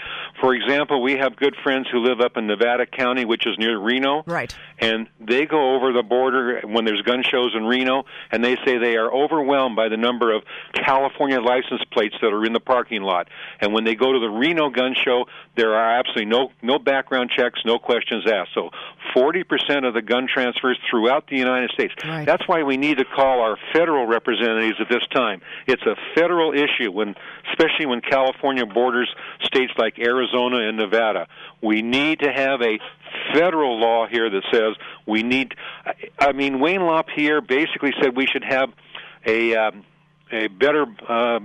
For example, we have good friends who live up in Nevada County, which is near Reno, Right. and they go over the border when there's gun shows in Reno, and they say they are overwhelmed by the number of California license plates that are in the parking lot. And when they go to the Reno gun show, there are absolutely no no background checks, no questions asked. So, forty percent of the gun transfers throughout the United States. Right. That's why we need to call our federal representatives at this time. It's a federal issue when, especially when California borders states like Arizona and Nevada. We need to have a federal law here that says we need. I mean, Wayne LaPierre basically said we should have a um, a better uh,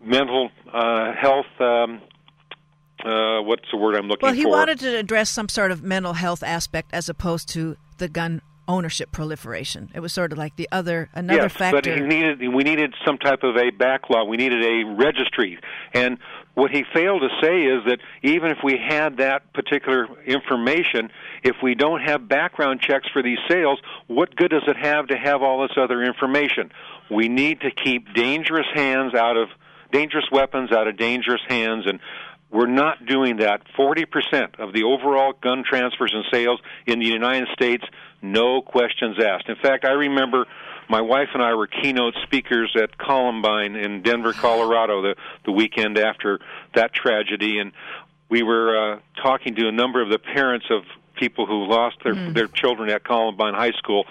mental uh, health. Um, uh, what's the word I'm looking for? Well, he for? wanted to address some sort of mental health aspect as opposed to the gun ownership proliferation. It was sort of like the other another yes, factor. but he needed we needed some type of a backlog. We needed a registry, and what he failed to say is that even if we had that particular information, if we don't have background checks for these sales, what good does it have to have all this other information? We need to keep dangerous hands out of dangerous weapons out of dangerous hands and we're not doing that. 40% of the overall gun transfers and sales in the United States, no questions asked. In fact, I remember my wife and I were keynote speakers at Columbine in Denver, Colorado, the, the weekend after that tragedy, and we were uh, talking to a number of the parents of people who lost their their children at Columbine High School,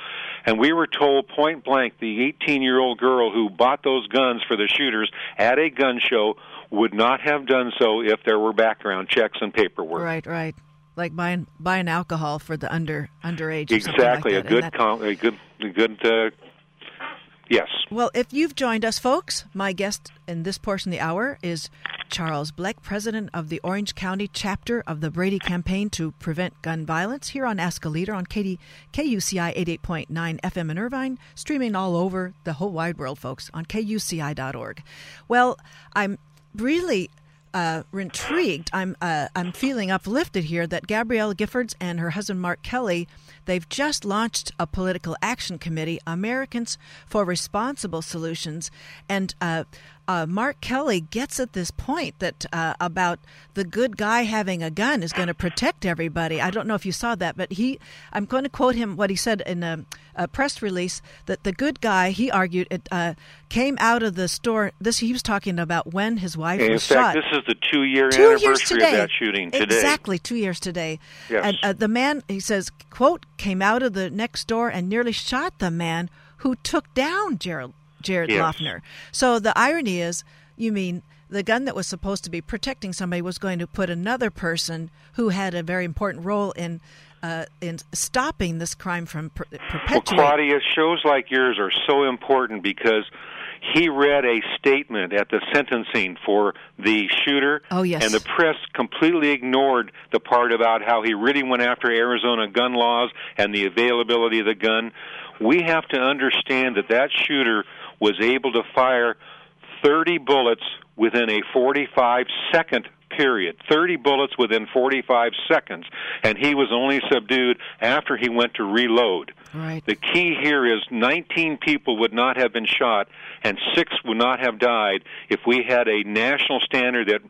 and we were told point blank the 18 year old girl who bought those guns for the shooters at a gun show would not have done so if there were background checks and paperwork. Right, right. like buying buying alcohol for the under underage. Exactly, like a good com- a good a good. Uh, yes. Well, if you've joined us, folks, my guest in this portion of the hour is Charles Blek, president of the Orange County chapter of the Brady Campaign to Prevent Gun Violence, here on Ask a Leader on KD, KUCI 88.9 FM in Irvine, streaming all over the whole wide world, folks, on KUCI.org. Well, I'm really uh, intrigued. I'm uh, I'm feeling uplifted here that Gabrielle Giffords and her husband Mark Kelly they've just launched a political action committee, Americans for Responsible Solutions, and uh, uh, Mark Kelly gets at this point that uh, about the good guy having a gun is going to protect everybody. I don't know if you saw that, but he, I'm going to quote him what he said in a, a press release that the good guy, he argued, it uh, came out of the store. This he was talking about when his wife in was fact, shot. this is the two-year Two anniversary of that shooting today. Exactly, two years today. Yes. And uh, the man, he says, quote, came out of the next door and nearly shot the man who took down Jared, Jared Yes. Loughner. So the irony is, you mean the gun that was supposed to be protecting somebody was going to put another person who had a very important role in uh, in stopping this crime from per- Well. Claudia, shows like yours are so important because he read a statement at the sentencing for the shooter. Oh, yes. And the press completely ignored the part about how he really went after Arizona gun laws and the availability of the gun. We have to understand that that shooter was able to fire 30 bullets within a 45 second period. 30 bullets within 45 seconds and he was only subdued after he went to reload. Right. the key here is 19 people would not have been shot and 6 would not have died if we had a national standard that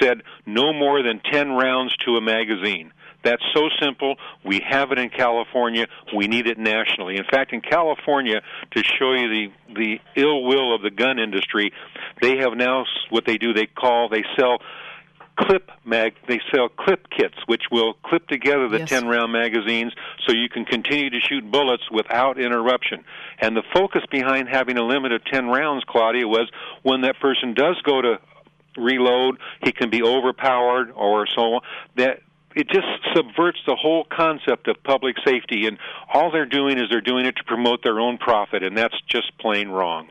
said no more than 10 rounds to a magazine that's so simple. We have it in California. We need it nationally. In fact, in California, to show you the the ill will of the gun industry, they have now what they do. They call they sell clip mag. They sell clip kits, which will clip together the Yes. ten round magazines, so you can continue to shoot bullets without interruption. And the focus behind having a limit of ten rounds, Claudia, was when that person does go to reload, he can be overpowered or so on. That it just subverts the whole concept of public safety, and all they're doing is they're doing it to promote their own profit, and that's just plain wrong.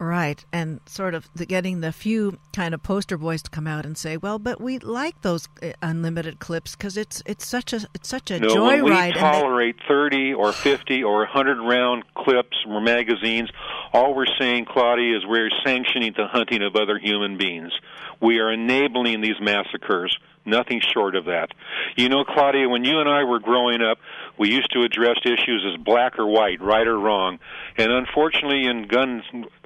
Right, and sort of the, getting the few kind of poster boys to come out and say, "Well, but we like those uh, unlimited clips because it's it's such a it's such a No, when we joyride." and they- tolerate 30 or 50 or 100 round clips or magazines, all we're saying, Claudia, is we're sanctioning the hunting of other human beings. We are enabling these massacres. Nothing short of that. You know, Claudia, when you and I were growing up, we used to address issues as black or white, right or wrong. And unfortunately, in gun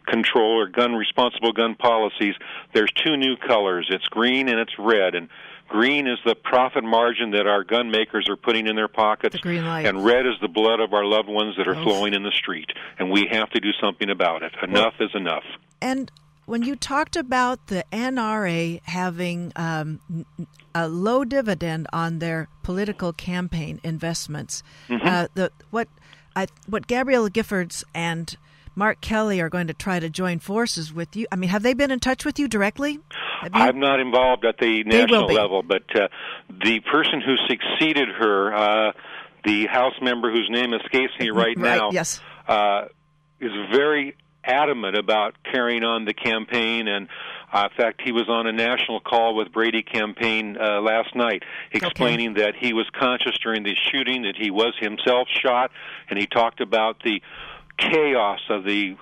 control or gun responsible gun policies, there's two new colors. It's green and it's red. And green is the profit margin that our gun makers are putting in their pockets. The green light. And red is the blood of our loved ones that are Oh. flowing in the street. And we have to do something about it. Enough is enough. And when you talked about the NRA having um, a low dividend on their political campaign investments, Mm-hmm. uh, the what I, what Gabrielle Giffords and Mark Kelly are going to try to join forces with you. I mean, have they been in touch with you directly? You- I'm not involved at the national level, but uh, the person who succeeded her, uh, the House member whose name escapes me (laughs) right, Right, now, yes. uh, is very adamant about carrying on the campaign and uh, in fact he was on a national call with Brady campaign uh, last night explaining that he was conscious during the shooting that he was himself shot and he talked about the chaos of the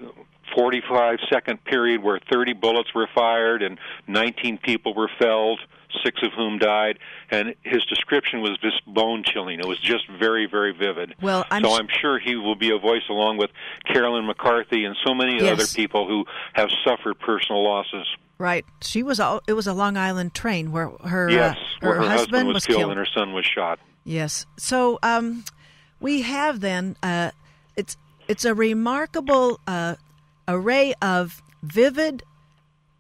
45 second period where 30 bullets were fired and 19 people were felled six of whom died and his description was just bone chilling it was just very very vivid Well, I'm so i'm sure he will be a voice along with carolyn mccarthy and so many Yes. other people who have suffered personal losses Right. She was. all It was a Long Island train where her yes uh, where her, her husband, was, killed, and her son was shot Yes. So um, we have then uh, it's it's a remarkable uh, array of vivid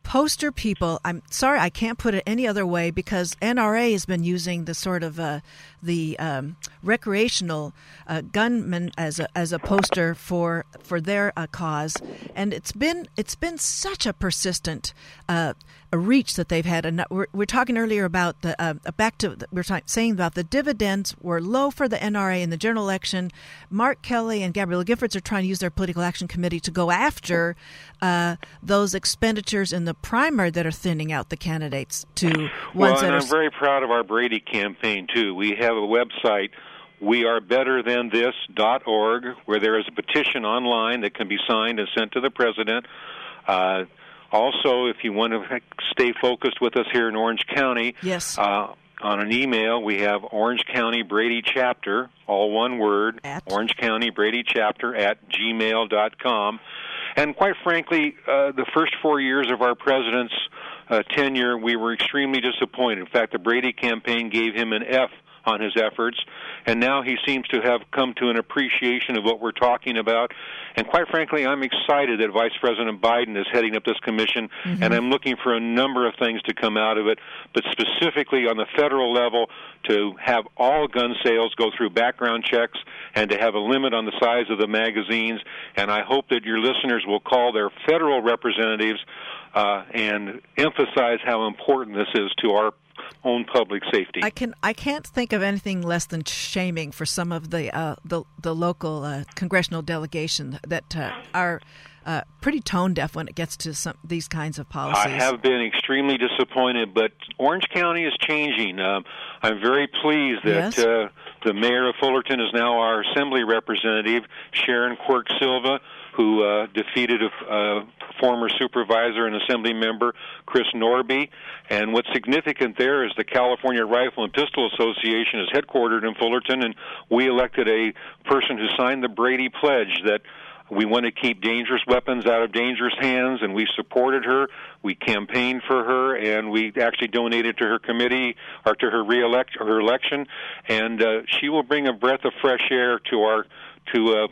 poster people. I'm sorry, I can't put it any other way because NRA has been using the sort of uh, the um, recreational uh, gunman as a as a poster for for their uh, cause, and it's been it's been such a persistent uh, a reach that they've had. And we're, we're talking earlier about the uh, back to we're saying about the dividends were low for the NRA in the general election. Mark Kelly and Gabrielle Giffords are trying to use their political action committee to go after uh, those expenditures in the primary that are thinning out the candidates to ones well, and are. I'm very proud of our Brady campaign too. We have a website we are better than this.org where there is a petition online that can be signed and sent to the president. Uh, also, if you want to stay focused with us here in Orange County, yes. Uh, on an email, we have Orange County Brady Chapter, all one word, at? Orange County Brady Chapter at gmail.com. And quite frankly, uh, the first four years of our president's uh, tenure, we were extremely disappointed. In fact, the Brady campaign gave him an F on his efforts, and now he seems to have come to an appreciation of what we're talking about. And quite frankly, I'm excited that Vice President Biden is heading up this commission, mm-hmm. and I'm looking for a number of things to come out of it, but specifically on the federal level to have all gun sales go through background checks and to have a limit on the size of the magazines. And I hope that your listeners will call their federal representatives uh, and emphasize how important this is to our own public safety. I can I can't think of anything less than shaming for some of the uh, the the local uh, congressional delegation that uh, are. Uh, pretty tone deaf when it gets to some these kinds of policies. I have been extremely disappointed, but Orange County is changing. Um, I'm very pleased that yes. uh, the mayor of Fullerton is now our assembly representative, Sharon Quirk Silva, who uh, defeated a, a former supervisor and assembly member, Chris Norby. And what's significant there is the California Rifle and Pistol Association is headquartered in Fullerton, and we elected a person who signed the Brady Pledge that we want to keep dangerous weapons out of dangerous hands, and we supported her. We campaigned for her, and we actually donated to her committee or to her reelect her election. And uh, she will bring a breath of fresh air to our to uh,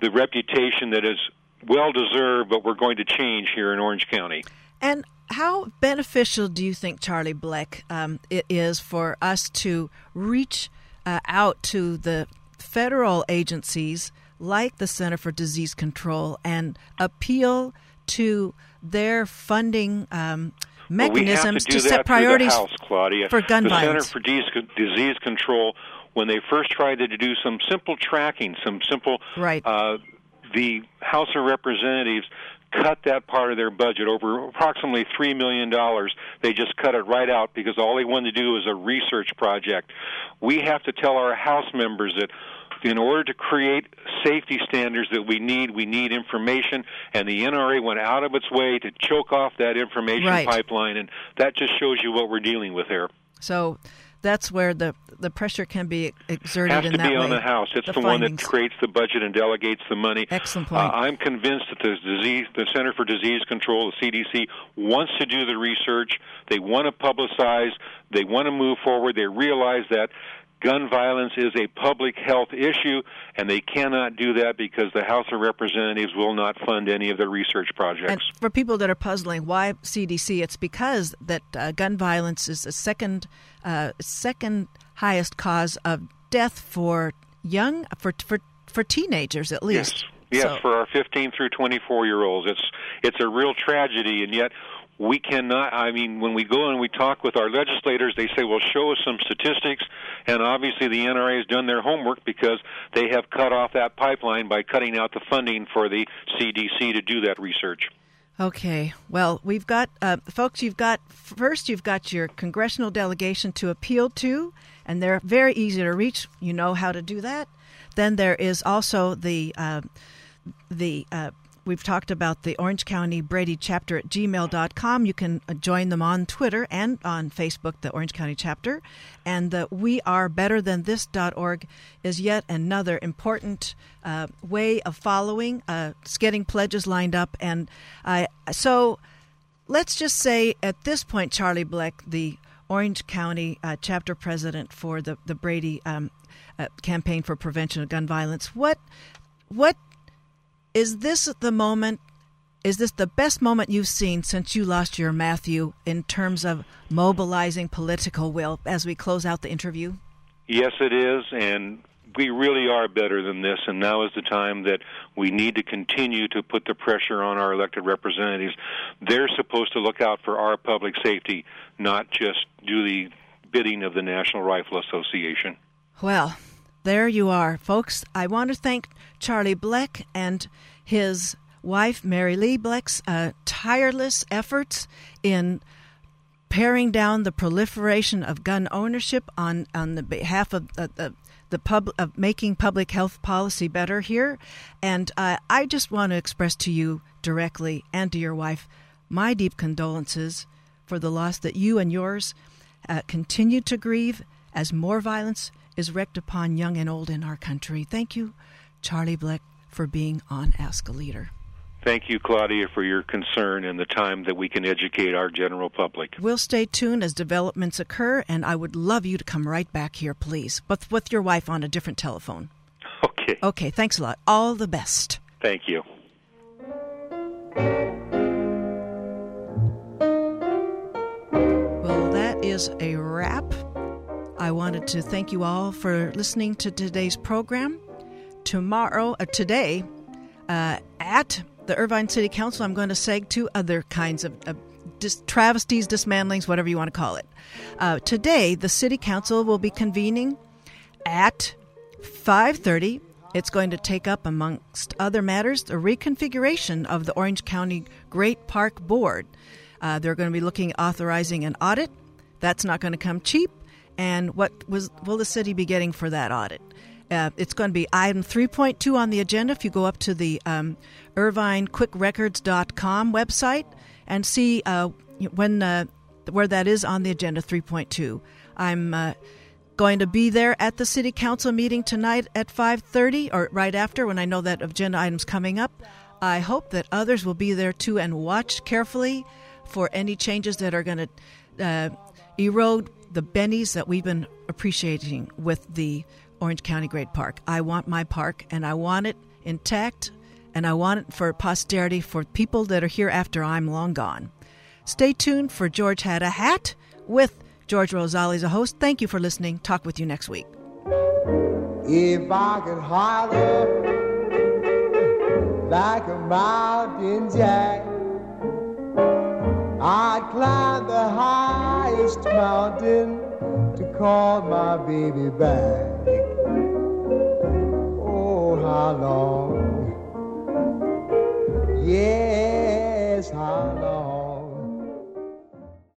the reputation that is well deserved, but we're going to change here in Orange County. And how beneficial do you think, Charlie Blek, um, it is for us to reach uh, out to the federal agencies like the Center for Disease Control and appeal to their funding um, mechanisms well, we to, to set priorities House, Claudia. for gun the violence? Center for Disease Control, when they first tried to do some simple tracking, some simple right. Uh, the House of Representatives cut that part of their budget over approximately $3 million. They just cut it right out because all they wanted to do was a research project. We have to tell our House members that in order to create safety standards that we need, we need information, and the NRA went out of its way to choke off that information right. pipeline, and that just shows you what we're dealing with here. So that's where the the pressure can be exerted has in to that be on way. the House. It's the, the, one that creates the budget and delegates the money. Excellent point. Uh, I'm convinced that the disease, the Center for Disease Control, the CDC, wants to do the research. They want to publicize. They want to move forward. They realize that gun violence is a public health issue, and they cannot do that because the House of Representatives will not fund any of their research projects. And for people that are puzzling, why CDC? It's because that uh, gun violence is the second uh, second highest cause of death for young for for for teenagers at least. Yes, yes, so. for our 15 through 24 year olds, it's it's a real tragedy, and yet we cannot i mean when we go and we talk with our legislators they say well show us some statistics and obviously the nra has done their homework because they have cut off that pipeline by cutting out the funding for the cdc to do that research Okay. Well, we've got, uh, folks, you've got, first, you've got your congressional delegation to appeal to, and they're very easy to reach. You know how to do that. Then there is also the, uh, the, uh, we've talked about the Orange County Brady chapter at gmail.com. You can join them on Twitter and on Facebook, the Orange County chapter. And the We Are Better Than This.org is yet another important uh, way of following, uh, getting pledges lined up. And uh, so let's just say at this point, Charlie Blek, the Orange County uh, chapter president for the, the Brady um, uh, campaign for prevention of gun violence, what what is this the moment is this the best moment you've seen since you lost your Matthew in terms of mobilizing political will as we close out the interview? Yes, it is, and we really are better than this, and now is the time that we need to continue to put the pressure on our elected representatives. They're supposed to look out for our public safety, not just do the bidding of the National Rifle Association. Well, there you are, folks. I want to thank Charlie Blek and his wife, Mary Leigh Blek's uh, tireless efforts in paring down the proliferation of gun ownership on, on the behalf of uh, the the pub of making public health policy better here. And uh, I just want to express to you directly and to your wife my deep condolences for the loss that you and yours uh, continue to grieve as more violence is wreaked upon young and old in our country. Thank you, Charlie Blek, for being on Ask a Leader. Thank you, Claudia, for your concern and the time that we can educate our general public. We'll stay tuned as developments occur, and I would love you to come right back here, please, but with your wife on a different telephone. (laughs) Okay. Okay, thanks a lot. All the best. Thank you. Well, that is a wrap. I wanted to thank you all for listening to today's program. Tomorrow, uh, today, uh, at the Irvine City Council, I'm going to seg to other kinds of dis- travesties, dismantlings, whatever you want to call it. Uh, today, the City Council will be convening at 5:30. It's going to take up, amongst other matters, the reconfiguration of the Orange County Great Park Board. Uh, they're going to be looking authorizing an audit. That's not going to come cheap. And what was will the city be getting for that audit? Uh, it's going to be item 3.2 on the agenda. If you go up to the um, IrvineQuickRecords.com website and see uh, when uh, where that is on the agenda 3.2. I'm uh, going to be there at the city council meeting tonight at 5:30 or right after when I know that agenda item's coming up. I hope that others will be there too and watch carefully for any changes that are going to uh, erode the bennies that we've been appreciating with the Orange County Great Park. I want my park and I want it intact and I want it for posterity for people that are here after I'm long gone. Stay tuned for George Had a Hat with George Rosali as a host. Thank you for listening. Talk with you next week. If I could holler like a mountain jack, I'd climb the highest mountain to call my baby back. Oh, how long? Yes, how long?